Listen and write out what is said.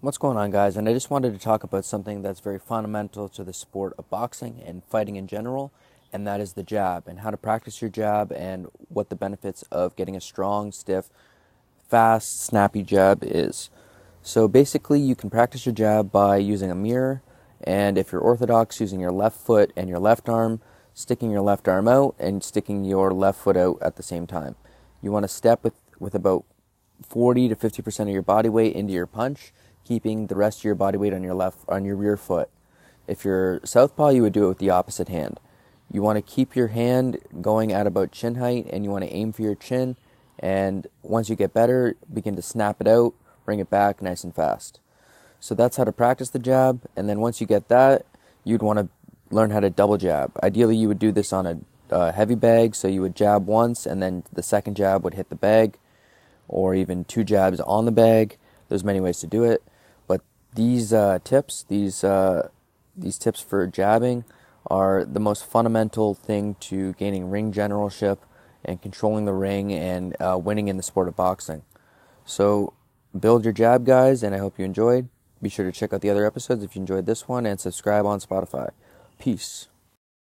What's going on, guys? And I just wanted to talk about something that's very fundamental to the sport of boxing and fighting in general, and that is the jab and how to practice your jab and what the benefits of getting a strong, stiff, fast, snappy jab is. So basically, you can practice your jab by using a mirror, and if you're orthodox, using your left foot and your left arm, sticking your left arm out and sticking your left foot out at the same time. You want to step with, with about 40 to 50% of your body weight into your punch keeping the rest of your body weight on your left on your rear foot. If you're southpaw, you would do it with the opposite hand. You want to keep your hand going at about chin height and you want to aim for your chin and once you get better, begin to snap it out, bring it back nice and fast. So that's how to practice the jab and then once you get that, you'd want to learn how to double jab. Ideally, you would do this on a uh, heavy bag, so you would jab once and then the second jab would hit the bag or even two jabs on the bag. There's many ways to do it. These uh, tips, these uh, these tips for jabbing, are the most fundamental thing to gaining ring generalship and controlling the ring and uh, winning in the sport of boxing. So build your jab, guys, and I hope you enjoyed. Be sure to check out the other episodes if you enjoyed this one and subscribe on Spotify. Peace.